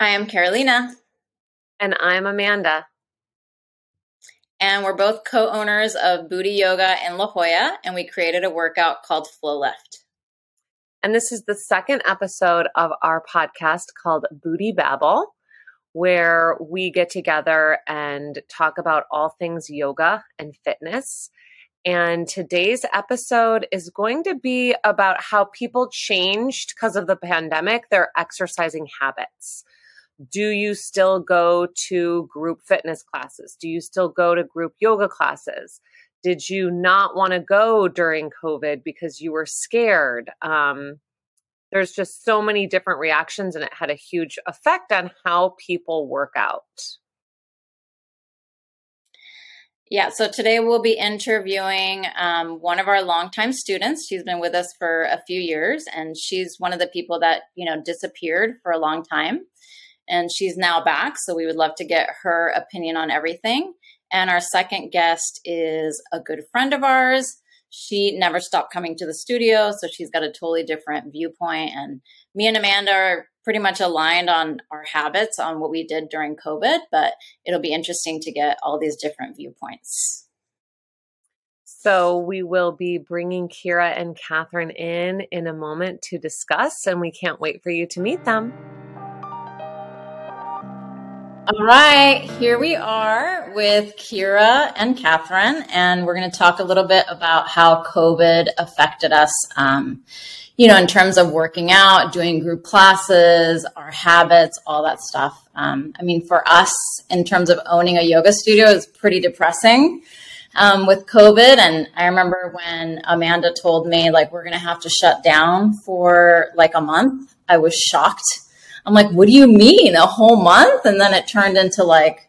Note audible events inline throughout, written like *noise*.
Hi, I'm Carolina. And I'm Amanda. And we're both co owners of Buddhi Yoga in La Jolla, and we created a workout called Flow Lift. And this is the second episode of our podcast called Buddhi Babble, where we get together and talk about all things yoga and fitness. And today's episode is going to be about how people changed because of the pandemic their exercising habits. Do you still go to group fitness classes? Do you still go to group yoga classes? Did you not want to go during COVID because you were scared? Um, there's just so many different reactions, and it had a huge effect on how people work out. Yeah, so today we'll be interviewing um, one of our longtime students. She's been with us for a few years, and she's one of the people that you know disappeared for a long time, and she's now back. So we would love to get her opinion on everything. And our second guest is a good friend of ours. She never stopped coming to the studio, so she's got a totally different viewpoint. And me and Amanda are pretty much aligned on our habits on what we did during COVID, but it'll be interesting to get all these different viewpoints. So we will be bringing Kira and Catherine in in a moment to discuss, and we can't wait for you to meet them. All right, here we are with Kira and Catherine, and we're going to talk a little bit about how COVID affected us. Um, you know, in terms of working out, doing group classes, our habits, all that stuff. Um, I mean, for us, in terms of owning a yoga studio, is pretty depressing um, with COVID. And I remember when Amanda told me, like, we're going to have to shut down for like a month, I was shocked. I'm like, what do you mean, a whole month? And then it turned into like,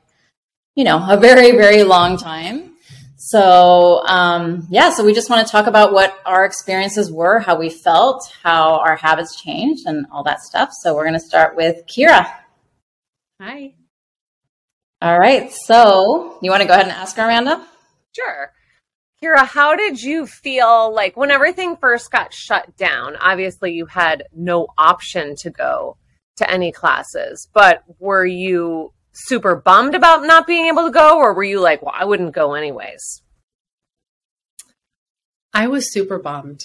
you know, a very, very long time. So, um, yeah, so we just want to talk about what our experiences were, how we felt, how our habits changed, and all that stuff. So, we're going to start with Kira. Hi. All right. So, you want to go ahead and ask her, Amanda? Sure. Kira, how did you feel like when everything first got shut down? Obviously, you had no option to go to any classes, but were you super bummed about not being able to go, or were you like, well, I wouldn't go anyways? I was super bummed.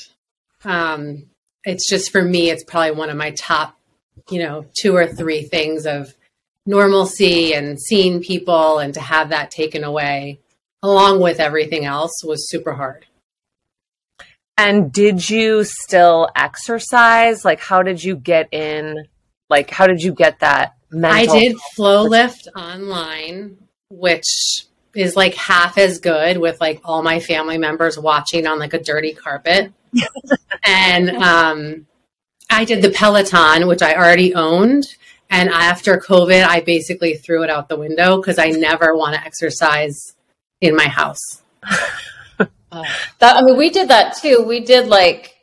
Um, it's just for me, it's probably one of my top, you know, two or three things of normalcy and seeing people and to have that taken away along with everything else was super hard. And did you still exercise? Like, how did you get in? Like, how did you get that I did flow lift online, which is like half as good with like all my family members watching on like a dirty carpet. *laughs* and um, I did the Peloton, which I already owned. And after COVID, I basically threw it out the window because I never want to exercise in my house. Uh, *laughs* that I mean, we did that too. We did like,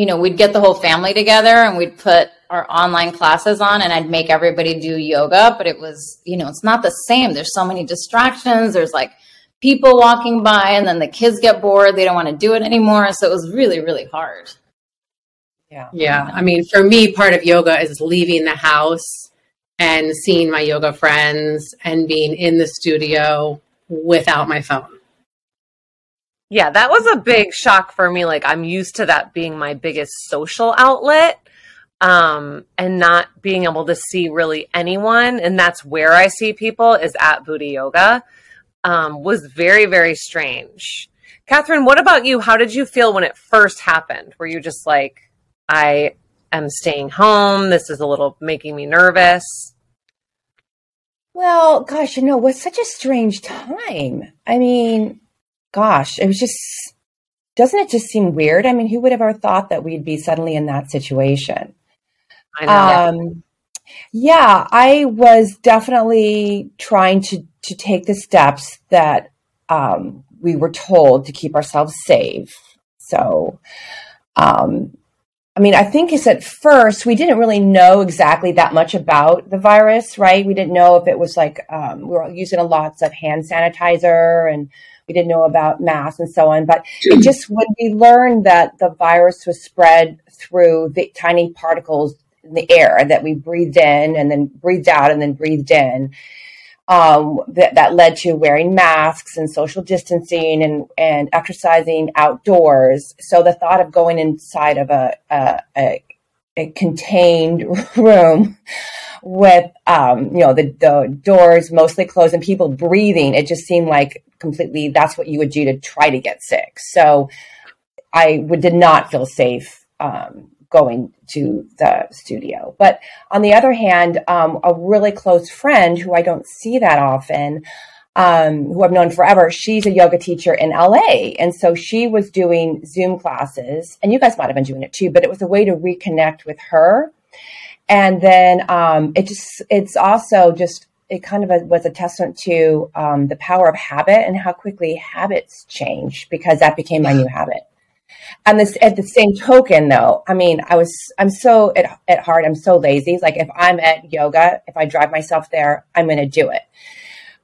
you know, we'd get the whole family together and we'd put our online classes on and I'd make everybody do yoga, but it was, you know, it's not the same. There's so many distractions. There's like people walking by and then the kids get bored. They don't want to do it anymore. So it was really, really hard. Yeah. Yeah. I mean, for me, part of yoga is leaving the house and seeing my yoga friends and being in the studio without my phone. Yeah, that was a big shock for me. Like, I'm used to that being my biggest social outlet um, and not being able to see really anyone. And that's where I see people is at Buddhi Yoga um, was very, very strange. Catherine, what about you? How did you feel when it first happened? Were you just like, I am staying home. This is a little making me nervous. Well, gosh, you know, it was such a strange time. I mean, gosh, it was just, doesn't it just seem weird? I mean, who would have ever thought that we'd be suddenly in that situation? I know. Um, yeah, I was definitely trying to to take the steps that um, we were told to keep ourselves safe. So, um, I mean, I think it's at first we didn't really know exactly that much about the virus, right? We didn't know if it was like um, we were using a lots of hand sanitizer and we didn't know about masks and so on. But *clears throat* it just when we learned that the virus was spread through the tiny particles in the air that we breathed in and then breathed out and then breathed in. Um, that, that led to wearing masks and social distancing and, and exercising outdoors. So the thought of going inside of a, a, a, a contained *laughs* room with um, you know the, the doors mostly closed and people breathing it just seemed like completely that's what you would do to try to get sick. So i would, did not feel safe um, going to the studio. But on the other hand um, a really close friend who i don't see that often um, who I've known forever, she's a yoga teacher in LA. And so she was doing Zoom classes, and you guys might have been doing it too, but it was a way to reconnect with her and then um, it just it's also just it kind of a, was a testament to um, the power of habit and how quickly habits change because that became my new habit. And this at the same token, though, I mean, I was I'm so at, at heart I'm so lazy. Like if I'm at yoga, if I drive myself there, I'm going to do it.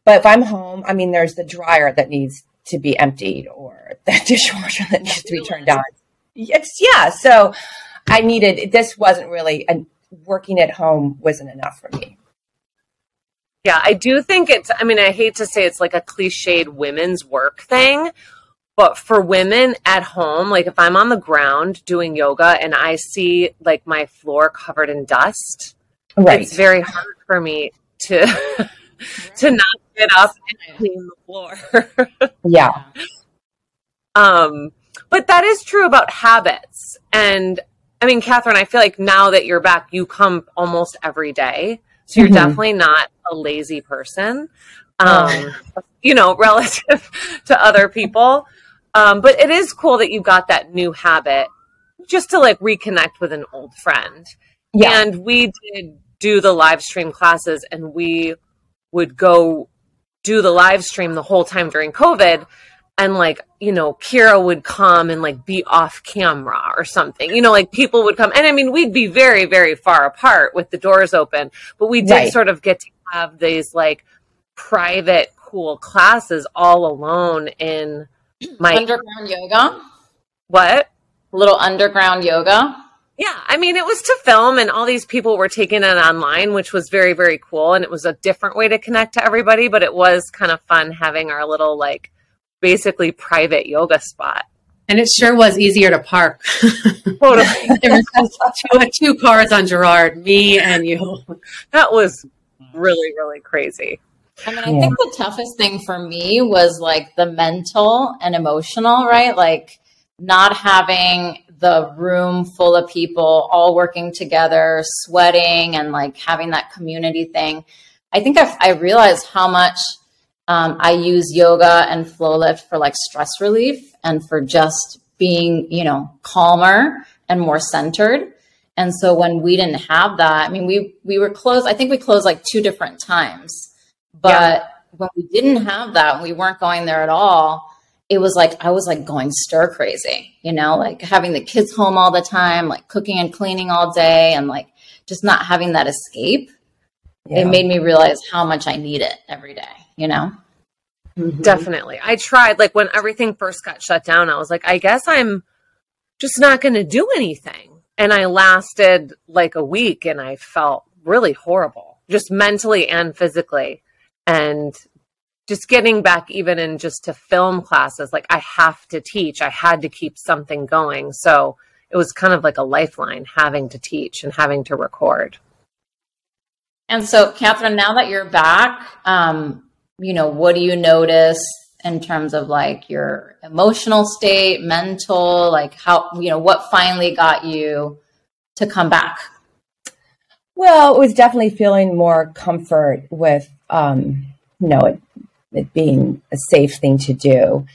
But if I'm home, I mean, there's the dryer that needs to be emptied or *laughs* the dishwasher that needs to be turned on. It's yeah. So I needed this wasn't really an working at home wasn't enough for me. Yeah, I do think it's, I mean, I hate to say it's like a cliched women's work thing, but for women at home, like if I'm on the ground doing yoga and I see like my floor covered in dust, right. it's very hard for me to *laughs* to not get up and clean the floor. *laughs* yeah. Um, but that is true about habits. And I mean, Catherine, I feel like now that you're back, you come almost every day. So you're mm-hmm. definitely not a lazy person, um, you know, *laughs* relative to other people. Um, but it is cool that you got that new habit just to like reconnect with an old friend. Yeah. And we did do the live stream classes and we would go do the live stream the whole time during COVID and like you know kira would come and like be off camera or something. You know like people would come. And i mean we'd be very very far apart with the doors open. But we did right. sort of get to have these like private cool classes all alone in *clears throat* my underground yoga? What? Little underground yoga? Yeah, I mean, it was to film, and all these people were taking it online, which was very, very cool. And it was a different way to connect to everybody, but it was kind of fun having our little like basically private yoga spot. And it sure was easier to park. Totally. *laughs* there was two, two cars on Girard, me and you. That was really, really crazy. I mean, I yeah. think the toughest thing for me was like the mental and emotional, right? Like not having the room full of people all working together, sweating, and like having that community thing. I think I've, I realized how much um, I use yoga and flow lift for like stress relief and for just being, you know, calmer and more centered. And so when we didn't have that, I mean, we we were closed. I think we closed like two different times, but yeah. when we didn't have that, we weren't going there at all. It was like I was like going stir crazy, you know, like having the kids home all the time, like cooking and cleaning all day, and like just not having that escape. Yeah. It made me realize how much I need it every day you know? Mm-hmm. Definitely. I tried, like, when everything first got shut down, I was like, I guess I'm just not going to do anything. And I lasted like a week and I felt really horrible, just mentally and physically. And just getting back even in just to film classes, like I have to teach, I had to keep something going. So it was kind of like a lifeline having to teach and having to record. And so, Catherine, now that you're back, um, you know, what do you notice in terms of like your emotional state, mental, like how, you know, what finally got you to come back? Well, it was definitely feeling more comfort with, um, you know, it, it being a safe thing to do.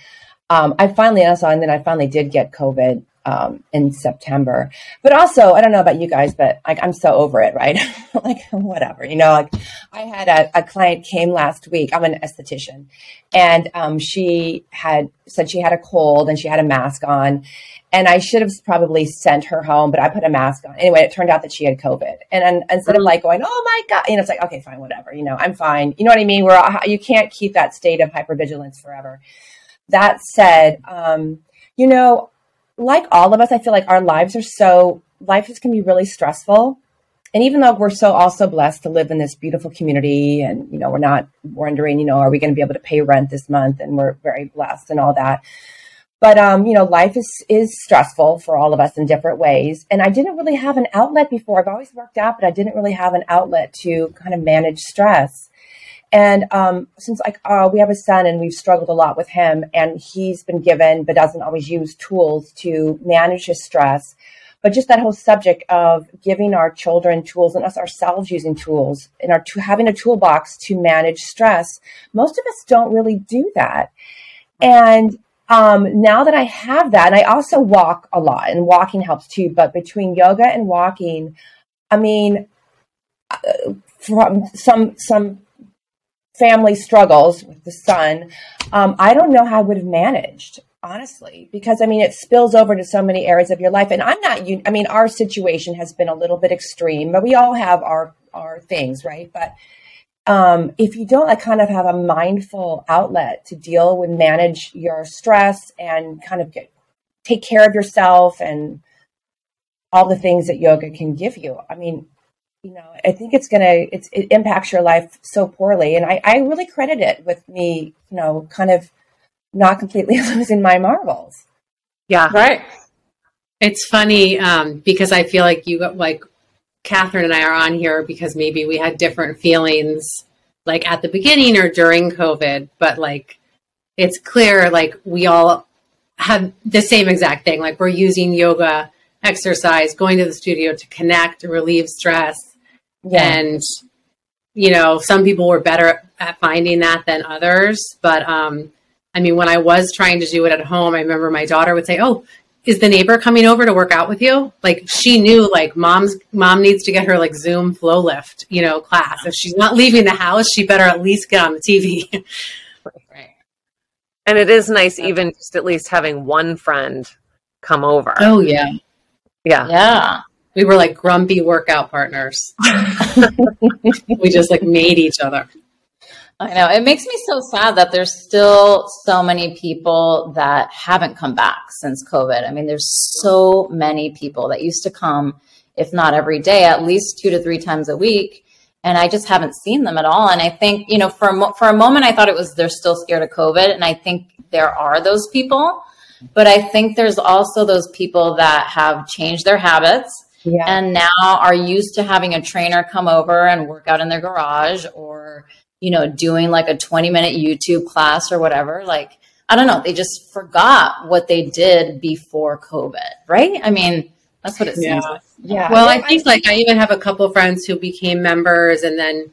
Um, I finally, and then I finally did get COVID um, in September. But also, I don't know about you guys, but like I'm so over it, right? *laughs* like whatever, you know. Like I had a, a, client came last week. I'm an esthetician, and um, she had said she had a cold and she had a mask on, and I should have probably sent her home, but I put a mask on anyway. It turned out that she had COVID, and, and instead of mm-hmm. like going, "Oh my god," you know, it's like, okay, fine, whatever, you know, I'm fine. You know what I mean? Where you can't keep that state of hypervigilance forever. That said, um, you know, like all of us, I feel like our lives are so life is can be really stressful. and even though we're so also blessed to live in this beautiful community and you know we're not wondering you know are we going to be able to pay rent this month? And we're very blessed and all that. But um, you know life is is stressful for all of us in different ways. And i didn't really have an outlet before. I've always worked out but i didn't really have an outlet to kind of manage stress and um, since like uh, we have a son and we've struggled a lot with him and he's been given but doesn't always use tools to manage his stress. But just that whole subject of giving our children tools and us ourselves using tools and our to having a toolbox to manage stress most of us don't really do that. And um, now that i have that and i also walk a lot and walking helps too but between yoga and walking i mean uh, from some some family struggles with the son um, i don't know how i would have managed honestly because i mean it spills over to so many areas of your life. And i'm not i mean our situation has been a little bit extreme but we all have our our things right? But um, if you don't like kind of have a mindful outlet to deal with manage your stress and kind of get take care of yourself and all the things that yoga can give you i mean you know i think it's gonna it's, it impacts your life so poorly and I, I really credit it with me you know kind of not completely *laughs* losing my marbles. Yeah. Right. It's funny um, because I feel like you like Catherine and I are on here because maybe we had different feelings like at the beginning or during COVID, but like it's clear like we all have the same exact thing. Like we're using yoga, exercise, going to the studio to connect, relieve stress. Yeah. And you know, some people were better at finding that than others, but um I mean, when I was trying to do it at home, I remember my daughter would say, "Oh, is the neighbor coming over to work out with you?" Like she knew, like mom's mom needs to get her like Zoom flow lift, you know, class. If she's not leaving the house, she better at least get on the TV. *laughs* right. And it is nice, even just at least having one friend come over. Oh yeah, yeah, yeah. We were like grumpy workout partners. we just like made each other. I know. It makes me so sad that there's still so many people that haven't come back since COVID. I mean, there's so many people that used to come, if not every day, at least two to three times a week. And I just haven't seen them at all. And I think, you know, for a, mo- for a moment, I thought it was they're still scared of COVID. And I think there are those people. But I think there's also those people that have changed their habits yeah. and now are used to having a trainer come over and work out in their garage or you know, doing like a 20 minute YouTube class or whatever. Like, I don't know, they just forgot what they did before COVID, right? I mean, that's what it seems yeah. like. Yeah. Well, I think like I even have a couple friends who became members and then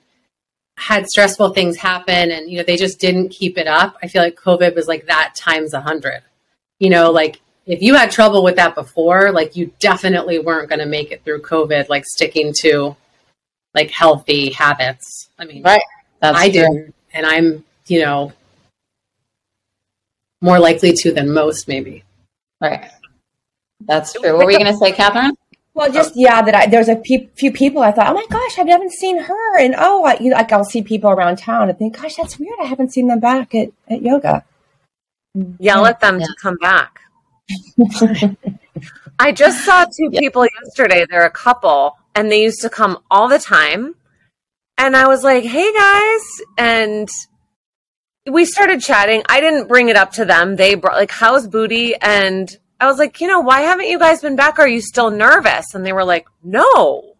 had stressful things happen and, you know, they just didn't keep it up. I feel like COVID was like that times a hundred. You know, like if you had trouble with that before, like you definitely weren't going to make it through COVID, like sticking to like healthy habits. I mean, right. That's I true. do. And I'm, you know, more likely to than most, maybe. Right. That's true. What were you going to say, Catherine? Well, just yeah, that I, there's a pe- few people I thought, oh my gosh, I haven't seen her, and oh, I, you, like I'll see people around town and think, gosh, that's weird. I haven't seen them back at, at yoga. Yell at them yeah. to come back. *laughs* I just saw two yeah. people yesterday. They're a couple, and they used to come all the time and I was like, hey guys. And we started chatting. I didn't bring it up to them. They brought, like, how's Buddhi? And I was like, you know, why haven't you guys been back? Are you still nervous? And they were like, no.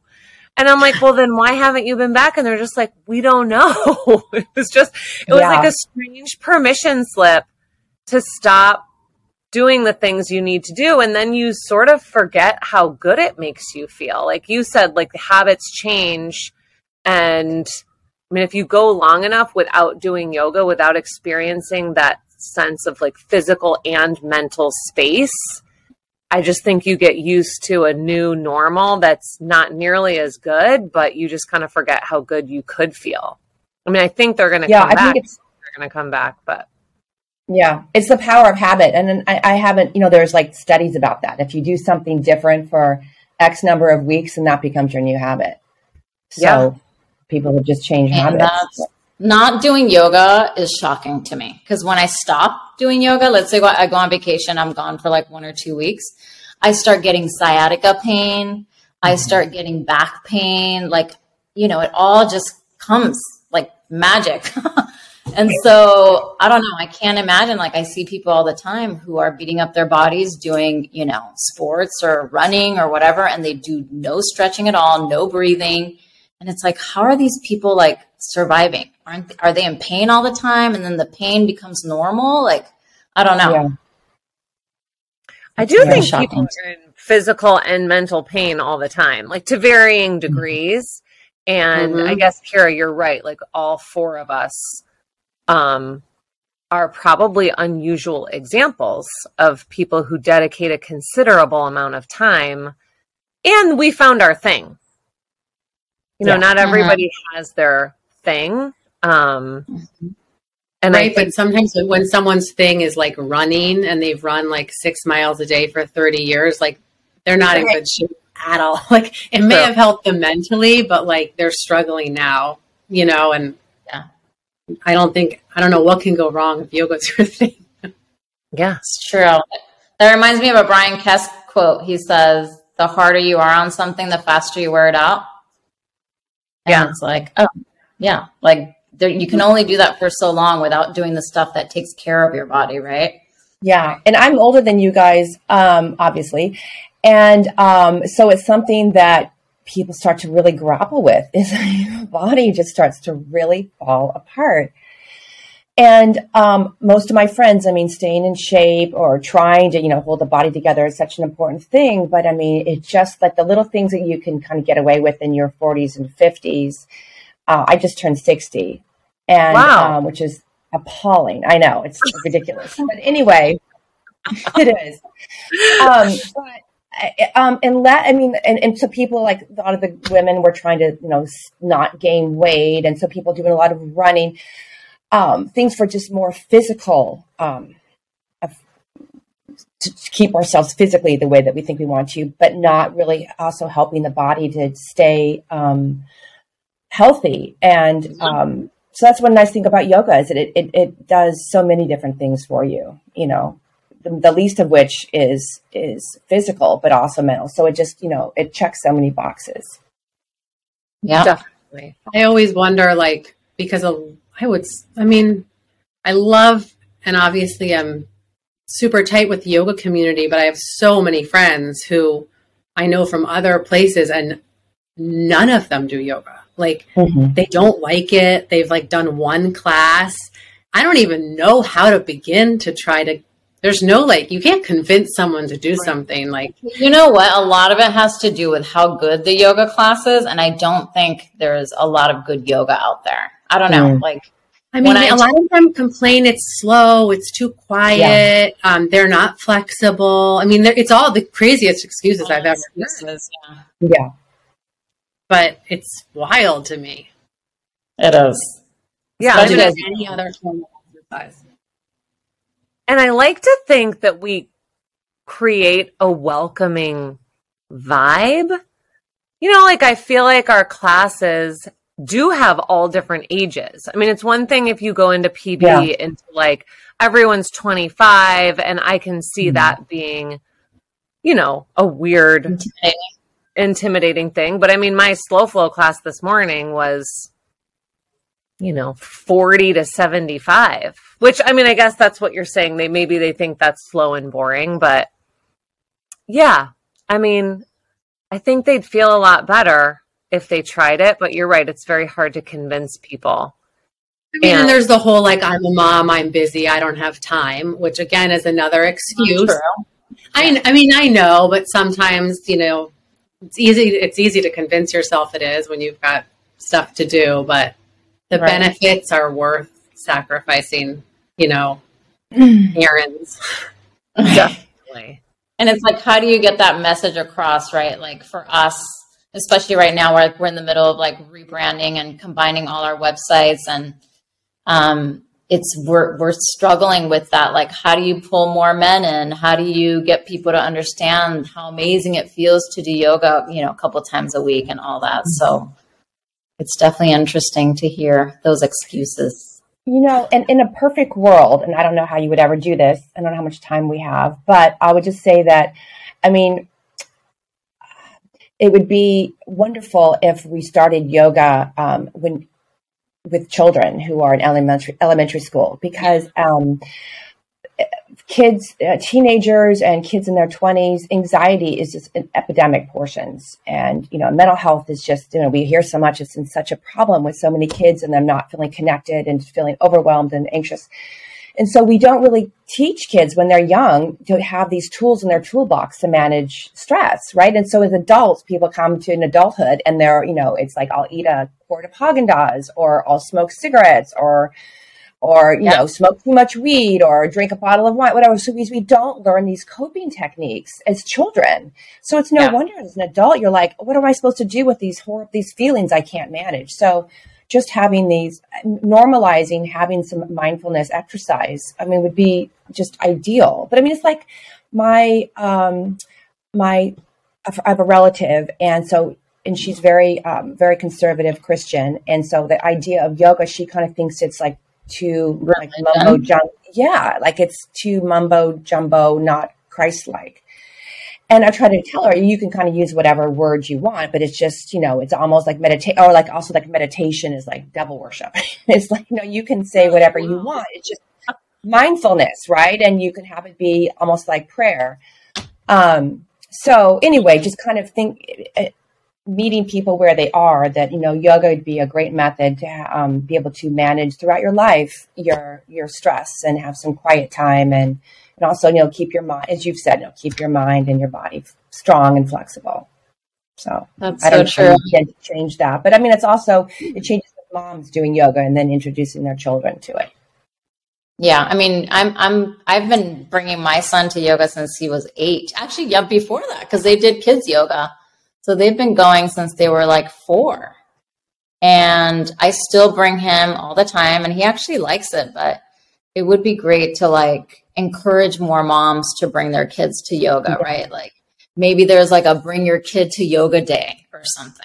And I'm like, well, then why haven't you been back? And they're just like, we don't know. *laughs* it was just, it was yeah. like a strange permission slip to stop doing the things you need to do. And then you sort of forget how good it makes you feel. Like you said, like the habits change and I mean, if you go long enough without doing yoga, without experiencing that sense of like physical and mental space, I just think you get used to a new normal that's not nearly as good, but you just kind of forget how good you could feel. I mean, I think they're going to yeah, come I back. Think it's, they're going to come back, but yeah, it's the power of habit. And I, I haven't, you know, there's like studies about that. If you do something different for X number of weeks, and that becomes your new habit. So yeah people have just changed and habits. Not doing yoga is shocking to me because when I stop doing yoga, let's say I go on vacation, I'm gone for like one or two weeks, I start getting sciatica pain. I mm-hmm. start getting back pain. Like, you know, it all just comes like magic. *laughs* and so I don't know. I can't imagine. Like, I see people all the time who are beating up their bodies doing, you know, sports or running or whatever, and they do no stretching at all, no breathing. And it's like, how are these people like surviving? Aren't are they in pain all the time? And then the pain becomes normal? Like, I don't know. Yeah. I do think shocking. people are in physical and mental pain all the time, like to varying mm-hmm. degrees. And mm-hmm. I guess, Kira, you're right. Like all four of us um, are probably unusual examples of people who dedicate a considerable amount of time and we found our thing. You know, yeah. not mm-hmm. everybody mm-hmm. has their thing. Um, mm-hmm. And right, think- but sometimes when someone's thing is like running and they've run like six miles a day for 30 years, like they're not right. in good shape at all. *laughs* Like it may have helped them mentally, but like they're struggling now, you know, and. I don't think I don't know what can go wrong if yoga's your *laughs* thing. Yeah. It's true. That reminds me of a Bryan Kest quote. He says, The harder you are on something, the faster you wear it out. And yeah. It's like, oh yeah. Like there, you can only do that for so long without doing the stuff that takes care of your body, right? Yeah. And I'm older than you guys, um, obviously. And um, so it's something that people start to really grapple with *laughs* is your body just starts to really fall apart. And um, most of my friends, I mean, staying in shape or trying to, you know, hold the body together is such an important thing. But I mean, it's just like the little things that you can kind of get away with in your 40s and 50s. Uh, I just turned 60, and wow. um, which is appalling. I know it's ridiculous, but anyway, *laughs* it is. Um, but um, and let I mean, and, and so people like a lot of the women were trying to you know not gain weight, and so people doing a lot of running, um, things for just more physical, um, to keep ourselves physically the way that we think we want to, but not really also helping the body to stay um, healthy. And um, so that's one nice thing about yoga is that it, it, it does so many different things for you. You know, the, the, least of which is is physical but also mental. So it just you know it checks so many boxes. Yeah. Definitely. I always wonder like because of, i would i mean i love and obviously i'm super tight with the yoga community but i have so many friends who i know from other places and none of them do yoga. Like mm-hmm. they don't like it. They've like done one class. I don't even know how to begin to try to there's no like you can't convince someone to do right. something like you know what a lot of it has to do with how good the yoga class is and i don't think there's a lot of good yoga out there i don't know mm. like I mean, a lot of them complain it's slow, it's too quiet, yeah. um, they're not flexible. I mean, it's all the craziest excuses I've ever heard. Yeah. yeah. But it's wild to me. It is. Yeah. Especially any other form of exercise. And I like to think that we create a welcoming vibe. You know, like I feel like our classes do have all different ages. I mean, it's one thing if you go into PB yeah. into like everyone's 25 and I can see mm-hmm. that being, you know, a weird intimidating. intimidating thing. But I mean, my slow flow class this morning was you know 40 to 75 which i mean i guess that's what you're saying. They maybe they think that's slow and boring but yeah i mean i think they'd feel a lot better if they tried it but you're right it's very hard to convince people. I mean, and, and there's the whole like I'm a mom, I'm busy, I don't have time, which again is another excuse. I I mean, I know, but sometimes, you know, it's easy it's easy to convince yourself it is when you've got stuff to do, but the right. benefits are worth sacrificing, you know, errands. *laughs* Definitely. And it's like, how do you get that message across, right? Like for us, especially right now, we're we're in the middle of like rebranding and combining all our websites, and um, it's we're we're struggling with that. Like, how do you pull more men in? How do you get people to understand how amazing it feels to do yoga, you know, a couple times a week and all that? So it's definitely interesting to hear those excuses. You know, and in a perfect world, and I don't know how you would ever do this, I don't know how much time we have, but I would just say that, I mean, it would be wonderful if we started yoga um, when with children who are in elementary elementary school because um, kids, uh, teenagers, and kids in their twenties, anxiety is just an epidemic portions, and you know, mental health is just you know we hear so much it's in such a problem with so many kids and them not feeling connected and feeling overwhelmed and anxious. And so we don't really teach kids when they're young to have these tools in their toolbox to manage stress, right? And so as adults, people come to an adulthood and they're, you know, it's like I'll eat a quart of Haagen-Dazs or I'll smoke cigarettes or or you know smoke too much weed or drink a bottle of wine whatever. So we, we don't learn these coping techniques as children. So it's no yeah. wonder as an adult you're like what am i supposed to do with these horrible these feelings i can't manage? So just having these normalizing having some mindfulness exercise i mean would be just ideal. But i mean it's like my um my i have a relative and so and she's very um, very conservative christian. And so the idea of yoga she kind of thinks it's like too like mumbo jumbo yeah like it's too mumbo jumbo not christ-like and I try to tell her you can kind of use whatever words you want, but it's just, you know, it's almost like meditate or like also like meditation is like devil worship. *laughs* it's like, you know, you can say whatever you want. It's just mindfulness, right? And you can have it be almost like prayer. Um, so anyway, just kind of think meeting people where they are that, you know, yoga would be a great method to um, be able to manage throughout your life, your, your stress and have some quiet time and, and also, you know, keep your mind, as you've said, you know, keep your mind and your body strong and flexible. So that's I don't so true. change that, but I mean, it's also it changes with moms doing yoga and then introducing their children to it. Yeah, I mean, I'm I'm I've been bringing my son to yoga since he was eight. Actually, yeah, before that, because they did kids yoga, so they've been going since they were like four, and I still bring him all the time, and he actually likes it. But it would be great to like encourage more moms to bring their kids to yoga, right? Like maybe there's like a bring your kid to yoga day or something.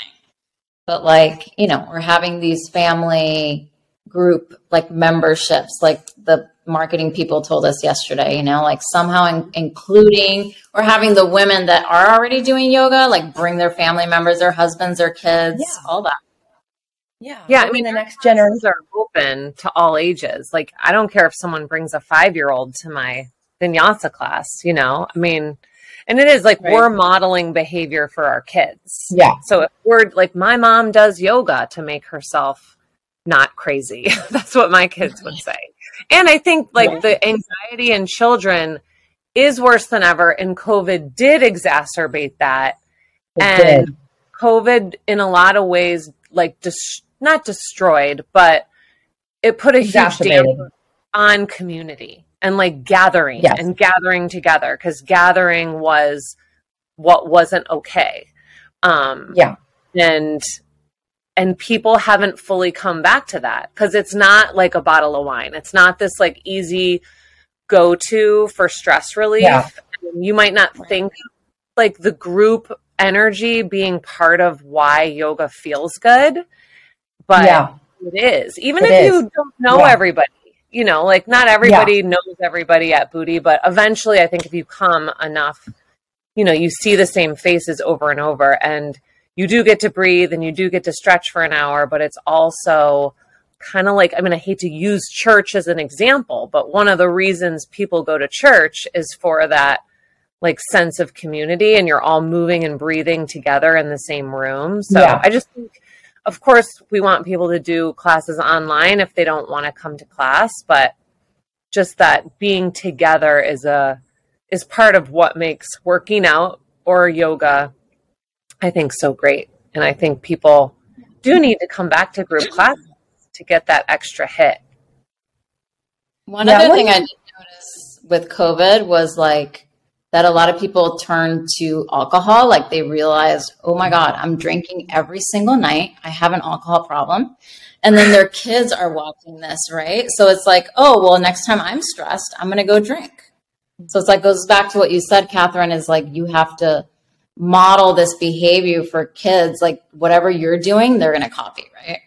But like, you know, we're having these family group like memberships, like the marketing people told us yesterday, you know, like somehow in, including or having the women that are already doing yoga, like bring their family members, their husbands, their kids, yeah. all that. Yeah. Yeah. I mean, the next generations are open to all ages. Like, I don't care if someone brings a five year old to my vinyasa class, you know? I mean, and it is like right. we're modeling behavior for our kids. Yeah. So if we're like, my mom does yoga to make herself not crazy. *laughs* That's what my kids would say. And I think like the anxiety in children is worse than ever. And COVID did exacerbate that. It and did. COVID, in a lot of ways, like dis- not destroyed, but it put a huge damper on community and like gathering yes. and gathering together because gathering was what wasn't okay. Um, yeah. And and people haven't fully come back to that because it's not like a bottle of wine. It's not this like easy go to for stress relief. Yeah. You might not think like the group energy being part of why yoga feels good but yeah. it is. Even it if is. you don't know yeah. everybody, you know, like not everybody yeah. knows everybody at Buddhi, but eventually I think if you come enough, you know, you see the same faces over and over and you do get to breathe and you do get to stretch for an hour, but it's also kind of like I mean I hate to use church as an example, but one of the reasons people go to church is for that like sense of community and you're all moving and breathing together in the same room. So yeah. I just think of course, we want people to do classes online if they don't want to come to class, but just that being together is a is part of what makes working out or yoga I think so great. And I think people do need to come back to group classes to get that extra hit. One yeah, other thing I did notice with COVID was like that a lot of people turn to alcohol. Like they realize, oh my God, I'm drinking every single night. I have an alcohol problem. And then their kids are watching this, right? So it's like, oh, well, next time I'm stressed, I'm going to go drink. So it's like, goes back to what you said, Catherine, is like, you have to model this behavior for kids. Like whatever you're doing, they're going to copy, right?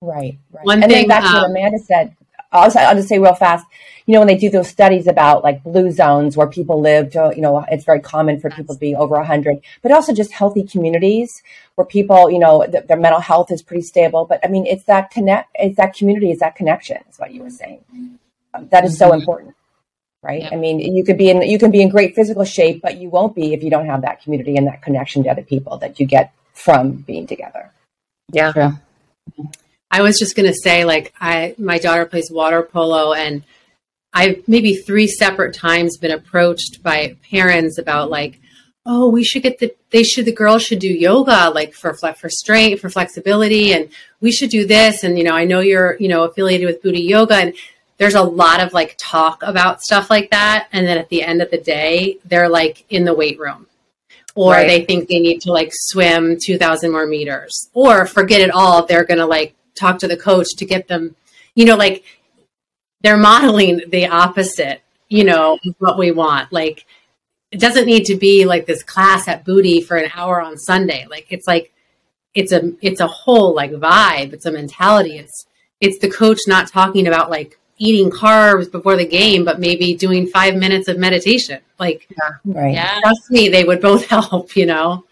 Right. right. One and thing, then that's um, what Amanda said I'll, I'll just say real fast. You know, when they do those studies about like blue zones where people live, to, you know, it's very common for people to be over 100, but also just healthy communities where people, you know, th- their mental health is pretty stable. But I mean, it's that connect, it's that community, it's that connection, is what you were saying. Um, that is so mm-hmm. important right? Yep. I mean, you could be in you can be in great physical shape, but you won't be if you don't have that community and that connection to other people that you get from being together. Yeah. True. I was just going to say like I my daughter plays water polo and I've maybe three separate times been approached by parents about like oh we should get the they should the girls should do yoga like for for strength for flexibility and we should do this and you know I know you're you know affiliated with Buddhi Yoga and there's a lot of like talk about stuff like that and then at the end of the day they're like in the weight room. Or right. they think they need to like swim 2000 more meters. Or forget it all they're going to like talk to the coach to get them you know like they're modeling the opposite you know what we want. Like it doesn't need to be like this class at Buddhi for an hour on sunday. Like it's like it's a it's a whole like vibe. It's a mentality. It's it's the coach not talking about like eating carbs before the game, but maybe doing five minutes of meditation. Like, yeah, right. yeah. trust me, they would both *laughs* help, you know?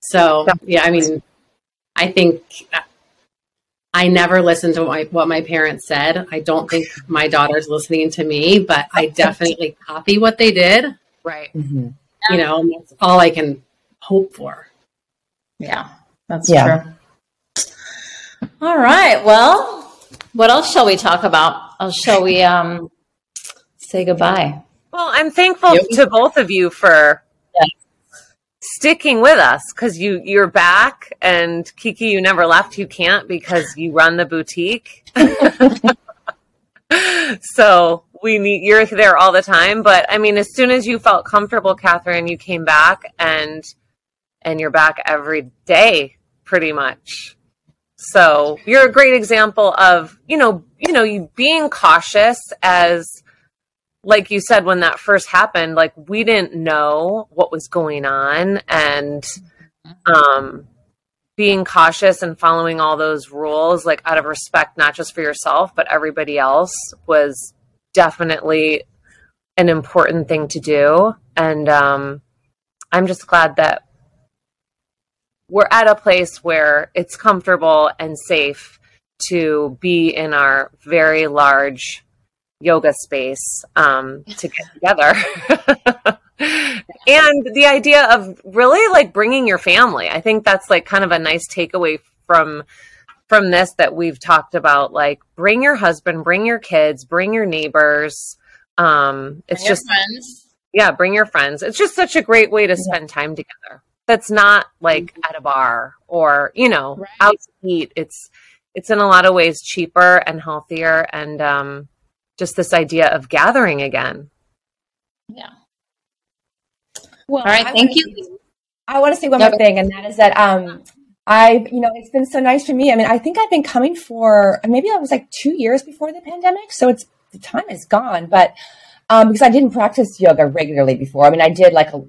So, yeah, I mean, I think I never listened to my, what my parents said. I don't think my daughter's listening to me, but I *laughs* definitely copy what they did. Right. Mm-hmm. You know, that's all I can hope for. Yeah, that's yeah. true. All right. Well, what else shall we talk about? Oh, shall we um, say goodbye? Well, I'm thankful yep. to both of you for sticking with us because you you're back, and Kiki, you never left. You can't because you run the boutique. *laughs* so we need you're there all the time. But I mean, as soon as you felt comfortable, Catherine, you came back, and and you're back every day, pretty much. So you're a great example of, you know, you know, you being cautious as like you said when that first happened, like we didn't know what was going on and um being cautious and following all those rules like out of respect not just for yourself but everybody else was definitely an important thing to do. And um I'm just glad that we're at a place where it's comfortable and safe to be in our very large yoga space um, to get together. *laughs* and the idea of really like bringing your family. I think that's like kind of a nice takeaway from from this that we've talked about like bring your husband, bring your kids, bring your neighbors. Um it's bring just friends. Yeah, bring your friends. It's just such a great way to spend time together that's not like mm-hmm. at a bar or you know right. out to eat it's it's in a lot of ways cheaper and healthier and um, just this idea of gathering again yeah well all right I thank you i want to say one more thing and that is that um I've, you know, it's been so nice for me. I mean, I think I've been coming for maybe I was like two years before the pandemic. So it's the time is gone, but um, because I didn't practice yoga regularly before. I mean, I did like a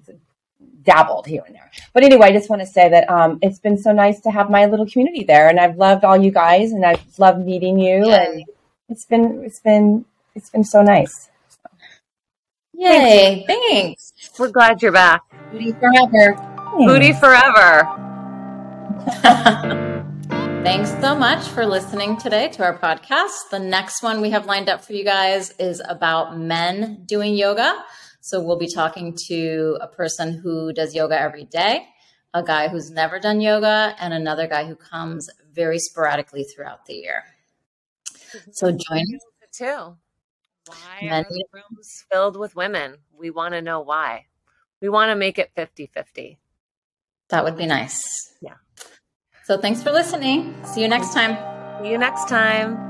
dabbled here and there. But anyway, I just want to say that um, it's been so nice to have my little community there, and I've loved all you guys, and I've loved meeting you, Yay. and it's been it's been it's been so nice. So. Yay! Thanks. We're glad you're back. Buddhi forever. Thanks. Buddhi forever. *laughs* Thanks so much for listening today to our podcast. The next one we have lined up for you guys is about men doing yoga. So we'll be talking to a person who does yoga every day, a guy who's never done yoga, and another guy who comes very sporadically throughout the year. So join us too. Why are the rooms filled with women? We want to know why. We want to make it 50 50. That would be nice. Yeah. So thanks for listening. See you next time. See you next time.